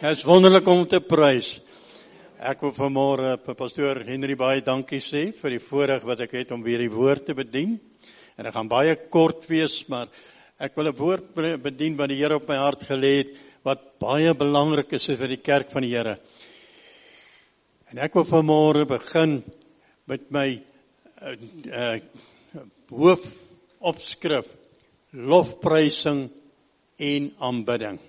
Dit is wonderlik om te prys. Ek wil vanmôre vir pastoor Henry baie dankie sê vir die voorreg wat ek het om weer die woord te bedien. En ek gaan baie kort wees, maar ek wil 'n woord bedien wat die Here op my hart gelê het wat baie belangrik is vir die kerk van die Here. En ek wil vanmôre begin met my uh, uh, hoofopskrif lofprysing en aanbidding.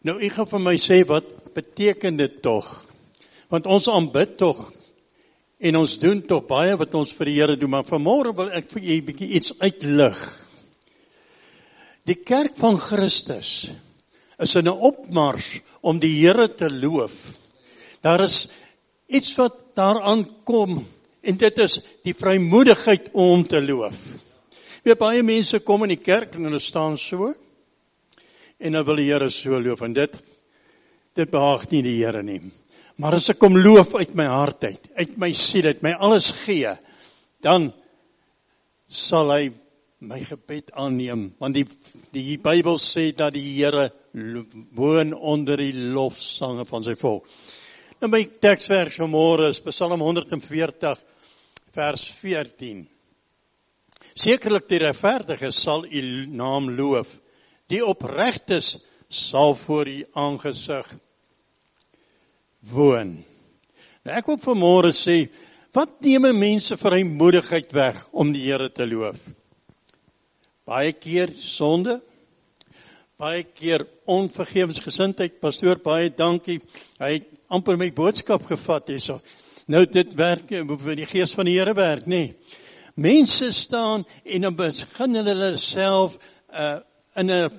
Nou ek gaan vir my sê wat beteken dit tog? Want ons aanbid tog en ons doen tog baie wat ons vir die Here doen, maar vanmôre wil ek vir julle 'n bietjie iets uitlig. Die kerk van Christus is in 'n opmars om die Here te loof. Daar is iets wat daaraan kom en dit is die vrymoedigheid om te loof. Weet baie mense kom in die kerk en hulle staan so en dan wil die Here so loof en dit dit behaag nie die Here nie. Maar as ek kom loof uit my hart uit, uit my siel, uit my alles gee, dan sal hy my gebed aanneem want die die Bybel sê dat die Here woon onder die lofsange van sy volk. Nou my teksvers vanmôre is Psalm 140 vers 14. Sekerlik die regverdige sal u naam loof. Die opregtes sal voor u aangesig woon. Nou ek wil vanmôre sê, wat neem mense vrymoedigheid weg om die Here te loof? Baie keer sonde, baie keer onvergewensgesindheid. Pastoor, baie dankie. Hy het amper my boodskap gevat hierso. Nou dit werk, hoe die gees van die Here werk, nê? Nee. Mense staan en dan begin hulle self uh, in 'n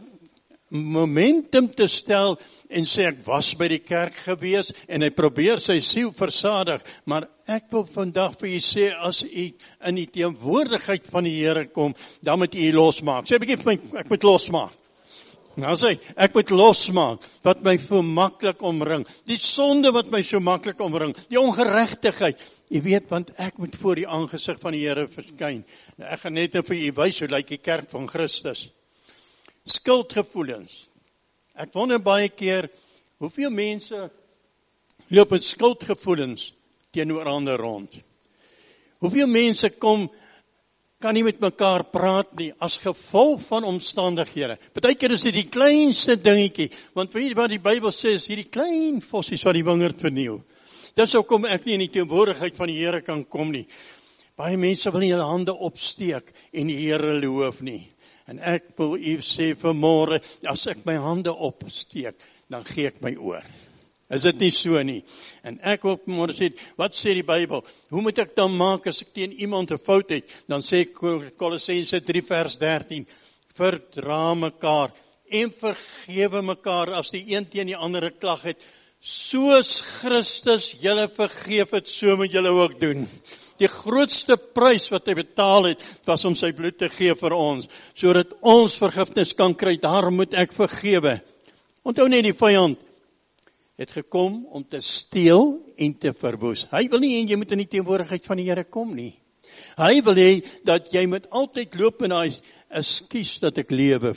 momentum te stel en sê ek was by die kerk gewees en hy probeer sy siel versadig maar ek wil vandag vir u sê as u in die teenwoordigheid van die Here kom dan moet u losmaak sê 'n bietjie vir my ek moet losmaak Nou sê ek moet losmaak wat my so maklik omring. Die sonde wat my so maklik omring, die ongeregtigheid. Jy weet want ek moet voor die aangesig van die Here verskyn. Nou ek gaan net vir u wys hoe lyk die kerk van Christus. Skuldgevoelens. Ek wonder baie keer hoeveel mense loop met skuldgevoelens teenoor ander rond. Hoeveel mense kom kan nie met mekaar praat nie as gevolg van omstandighede. Partykeer is dit die kleinste dingetjie, want weet jy wat die Bybel sê, is hierdie klein vossies wat die wingerd verniel. Dis hoekom ek nie in die teenwoordigheid van die Here kan kom nie. Baie mense wil nie hulle hande opsteek en die Here loof nie. En ek wil u sê vanmôre, as ek my hande opsteek, dan gee ek my oor. Is dit nie so nie? En ek wil môre sê, wat sê die Bybel? Hoe moet ek dan maak as ek teen iemand 'n fout het? Dan sê Kolossense 3 vers 13: Verdra mekaar en vergewe mekaar as die een teen die ander 'n klag het, soos Christus julle vergeef het, so moet julle ook doen. Die grootste prys wat hy betaal het, was om sy bloed te gee vir ons, sodat ons vergifnis kan kry. Daarom moet ek vergewe. Onthou net die vyand het gekom om te steel en te verwoes. Hy wil nie hê jy moet in die teenwoordigheid van die Here kom nie. Hy wil hê dat jy moet altyd loop in daai ekskuus dat ek lewe.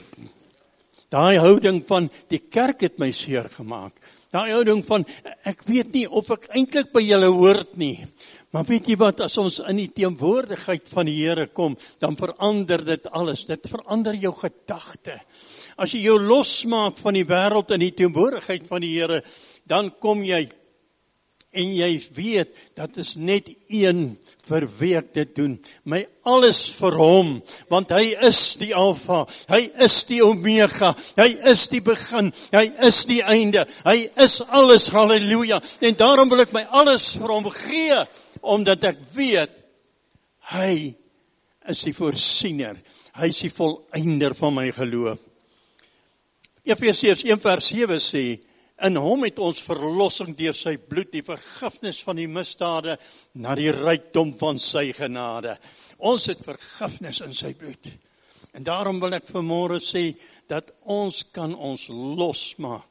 Daai houding van die kerk het my seer gemaak. Daai houding van ek weet nie of ek eintlik by julle hoort nie. Maar weet jy wat as ons in die teenwoordigheid van die Here kom, dan verander dit alles. Dit verander jou gedagte. As jy jou losmaak van die wêreld in die teenwoordigheid van die Here, dan kom jy en jy weet dat is net een vir wie ek dit doen. My alles vir hom want hy is die alfa hy is die omega hy is die begin hy is die einde hy is alles haleluja en daarom wil ek my alles vir hom gee omdat ek weet hy is die voorsiener hy is die volëinder van my geloof. Efesiërs 1:7 sê In hom het ons verlossing deur sy bloed, die vergifnis van die misdade na die rykdom van sy genade. Ons het vergifnis in sy bloed. En daarom wil ek vanmôre sê dat ons kan ons losmaak.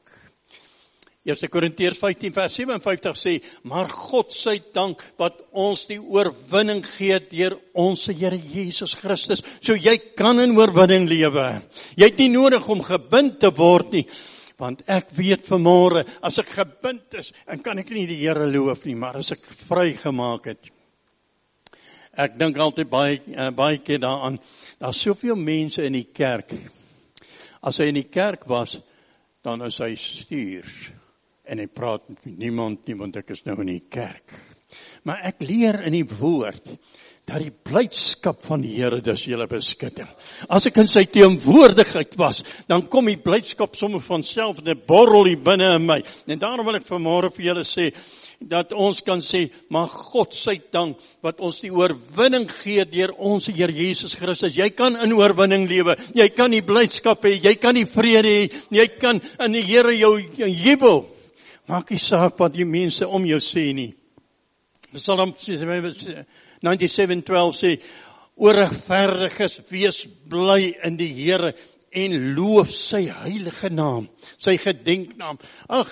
1 Korintiërs 15 vers 57 sê: "Maar God sy dank wat ons die oorwinning gee deur ons Here Jesus Christus, so jy kan in oorwinning lewe. Jy het nie nodig om gebind te word nie, want ek weet vanmôre as ek gebind is, dan kan ek nie die Here loof nie, maar as ek vrygemaak het. Ek dink altyd baie uh, baie keer daaraan, daar's soveel mense in die kerk. As hy in die kerk was, dan is hy stuurs en hy praat met niemand nie want ek is nou in die kerk. Maar ek leer in die woord dat die blydskap van die Here dis julle beskutting. As ek in sy teenwoordigheid was, dan kom die blydskap sommer van self net borrel hier binne in my. En daarom wil ek vanmôre vir julle sê dat ons kan sê, maar God se dank wat ons die oorwinning gee deur ons Here Jesus Christus. Jy kan in oorwinning lewe. Jy kan die blydskap hê, jy kan die vrede hê, jy kan in die Here jou jubel. Maak nie saak wat die mense om jou sê nie. Psalm 97:12 sê o regverdiges wees bly in die Here en loof sy heilige naam, sy gedenknaam. Ag,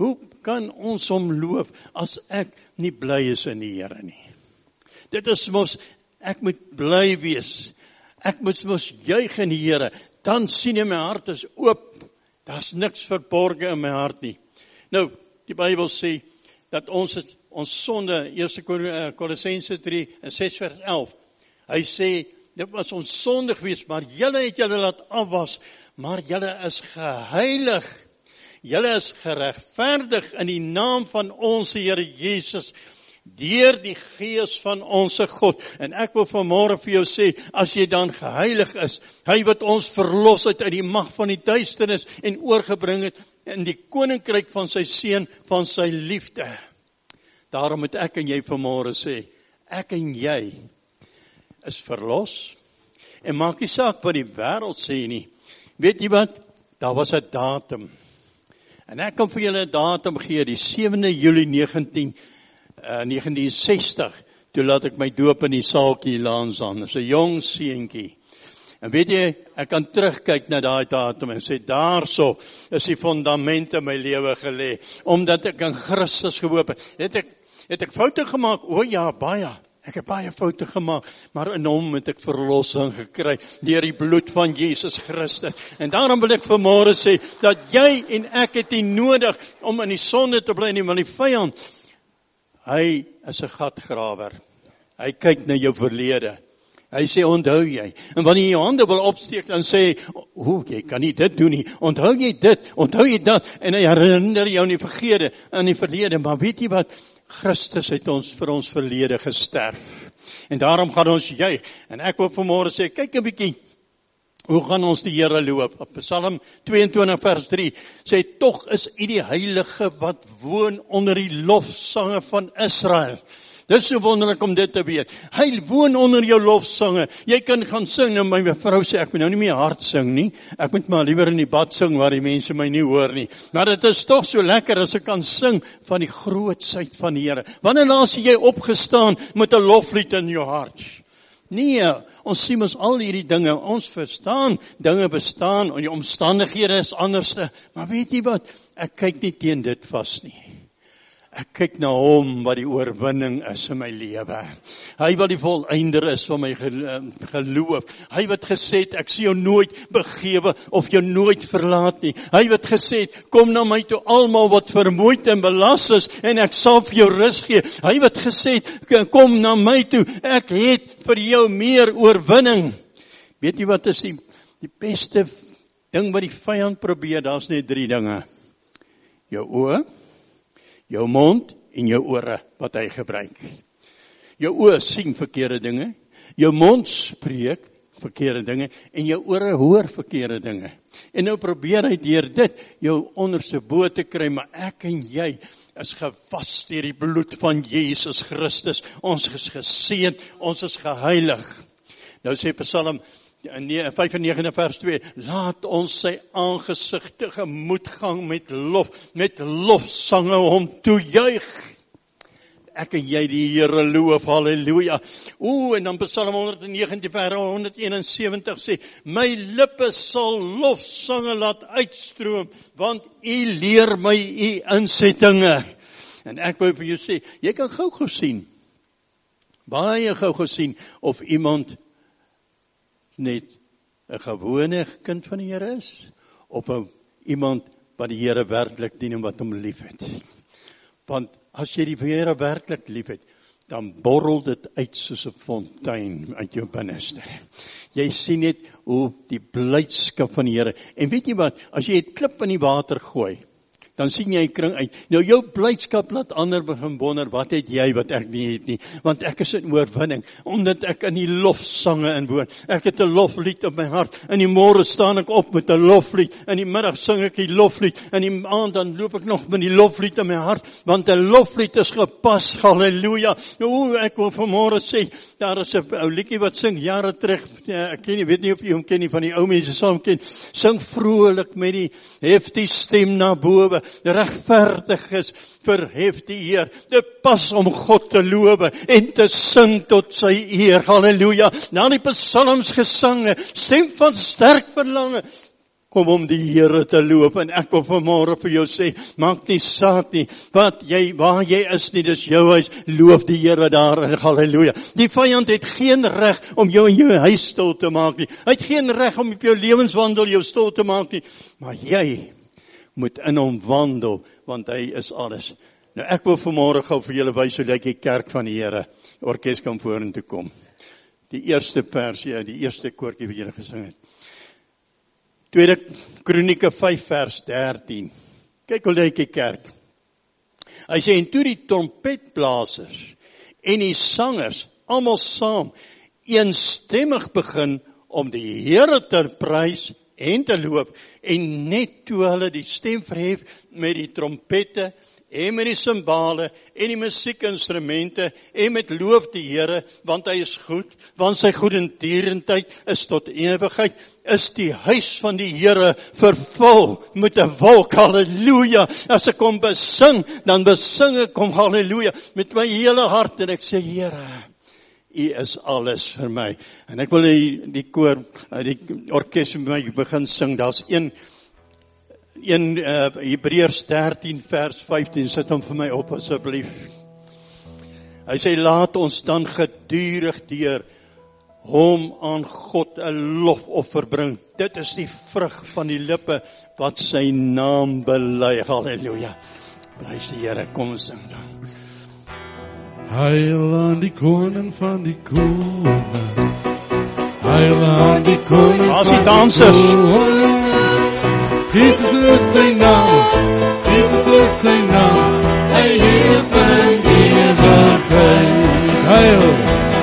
hoe kan ons hom loof as ek nie bly is in die Here nie? Dit is mos ek moet bly wees. Ek moet mos juig in die Here. Dan sien jy my hart is oop. Daar's niks verborge in my hart nie. Nou, die Bybel sê dat ons het ons sonde 1 eh, Kolossense 3 en 6 vers 11. Hy sê dit was ons sonde geweest, maar julle het julle laat afwas, maar julle is geheilig. Julle is geregverdig in die naam van ons Here Jesus deur die gees van ons God. En ek wil vanmôre vir jou sê, as jy dan geheilig is, hy wat ons verlos het uit die mag van die duisternis en oorgebring het in die koninkryk van sy seun van sy liefde. Daarom moet ek en jy vanmôre sê, ek en jy is verlos. En maak nie saak wat die wêreld sê nie. Weet jy wat? Daar was 'n datum. En ek kan vir julle 'n datum gee, die 7de Julie 19 uh, 1960. Toe laat ek my doop in die saaltjie Laans aan. Dis 'n jong seentjie. En weet jy, ek kan terugkyk na daai datum en sê daarso is die fondamente my lewe gelê omdat ek in Christus gehoop het. Het ek Het ek foute gemaak? O ja, baie. Ek het baie foute gemaak, maar in hom het ek verlossing gekry deur die bloed van Jesus Christus. En daarom wil ek vanmôre sê dat jy en ek het nie nodig om in die sonde te bly nie, want die vyand hy is 'n gatgrawer. Hy kyk na jou verlede. Hy sê onthou jy. En wanneer jy jou hande wil opsteek dan sê, "O, jy kan nie dit doen nie. Onthou jy dit? Onthou jy dat?" En hy herinner jou aan die vergede, aan die verlede, maar weet jy wat? Christus het ons vir ons verlede gesterf. En daarom gaan ons juig. En ek wil vanmôre sê, kyk 'n bietjie. Hoe gaan ons die Here loop? Op Psalm 22 vers 3 sê tog is U die heilige wat woon onder die lofsange van Israel. Dis so wonderlik om dit te weet. Hy woon onder jou lofsange. Jy kan gaan sing en my vrou sê ek moet nou nie meer hard sing nie. Ek moet maar liewer in die bad sing waar die mense my nie hoor nie. Maar dit is tog so lekker as ek kan sing van die grootsheid van die Here. Wanneer laas jy opgestaan met 'n loflied in jou hart? Nee, ons sien mos al hierdie dinge. Ons verstaan dinge bestaan en die omstandighede is anderste. Maar weet jy wat? Ek kyk nie teen dit vas nie. Ek kyk na hom wat die oorwinning is in my lewe. Hy wat die volëinder is van my ehm, geloof. Hy wat gesê het ek sien jou nooit begewe of jou nooit verlaat nie. Hy wat gesê het kom na my toe almal wat vermoeid en belas is en ek sal vir jou rus gee. Hy wat gesê het kom na my toe. Ek het vir jou meer oorwinning. Weet jy wat is die die beste ding wat die vyand probeer? Daar's net 3 dinge. Jou oë jou mond en jou ore wat hy gebruik. Jou oë sien verkeerde dinge, jou mond spreek verkeerde dinge en jou ore hoor verkeerde dinge. En nou probeer hy deur dit jou onderste bo te kry, maar ek en jy is gewas deur die bloed van Jesus Christus. Ons is geseën, ons is geheilig. Nou sê Psalm in 95 vers 2 laat ons sy aangesig tegemoet gaan met lof met lofsange hom toejuig. Ek en jy die Here loof haleluja o en dan Psalm 119 vers 171 sê my lippe sal lofsange laat uitstroom want u leer my u insettinge. En ek wou vir jou sê jy kan gou gesien baie gou gesien of iemand net 'n gewone kind van die Here is of 'n iemand wat die Here werklik dien en wat hom liefhet. Want as jy die Here werklik liefhet, dan borrel dit uit soos 'n fontein uit jou binneste. Jy sien net hoe die blydskap van die Here. En weet jy wat, as jy 'n klip in die water gooi, dan sien jy kring uit. Nou jou blydskap laat ander begin wonder, wat het jy wat ek nie het nie? Want ek is in oorwinning omdat ek in die lofsange inwoon. Ek het 'n loflied op my hart. In die môre staan ek op met 'n loflied. In die middag sing ek die loflied. In die aand dan loop ek nog met die loflied in my hart, want 'n loflied is gepas. Halleluja. Nou ek wil vanmôre sê, daar is 'n ou liedjie wat sing jare terug. Ja, ek ken nie, weet nie of jy hom ken nie van die ou mense saam ken. Sing vrolik met die heftige stem na bowe regverdig is verhef die Heer. Dit pas om God te loof en te sing tot sy eer. Halleluja. Na die psalms gesange, stem van sterk verlange kom om die Here te loof en ek wil vanmôre vir jou sê maak nie saak nie wat jy waar jy is nie dis jou huis loof die Here daar in haleluja die vyand het geen reg om jou in jou huis stil te maak nie hy het geen reg om op jou lewenswandel jou stil te maak nie maar jy moet in hom wandel want hy is alles. Nou ek wil vanmôre gou vir julle wys hoe lyk die kerk van die Here. Orkes kan vorentoe kom. Die eerste versie, ja, die eerste koortjie wat julle gesing het. Tweede Kronieke 5 vers 13. Kyk hoe lyk die kerk. Hy sê en toe die trompetblasers en die sangers almal saam eensstemmig begin om die Here te prys en te loop en net toe hulle die stem verhef met die trompette en met die simbale en die musiekinstrumente en met loof die Here want hy is goed want sy goedertierenheid is tot ewigheid is die huis van die Here vervul met 'n wolk. Haleluja as ek kom besing dan besing ek kom haleluja met my hele hart en ek sê Here U is alles vir my. En ek wil die, die koor, eh, die orkes met my begin sing. Daar's een een uh, Hebreërs 13 vers 15 sit hom vir my op asseblief. Hy sê laat ons dan gedurig deur hom aan God 'n lofoffer bring. Dit is die vrug van die lippe wat sy naam bely. Halleluja. Prys die Here. Kom ons sing dan. Heil aan die koning van die koninge. Heil aan die koning. As die dansers. Jesus is sy naam. Jesus is sy naam. Hy heer van die ewigheid. Heil.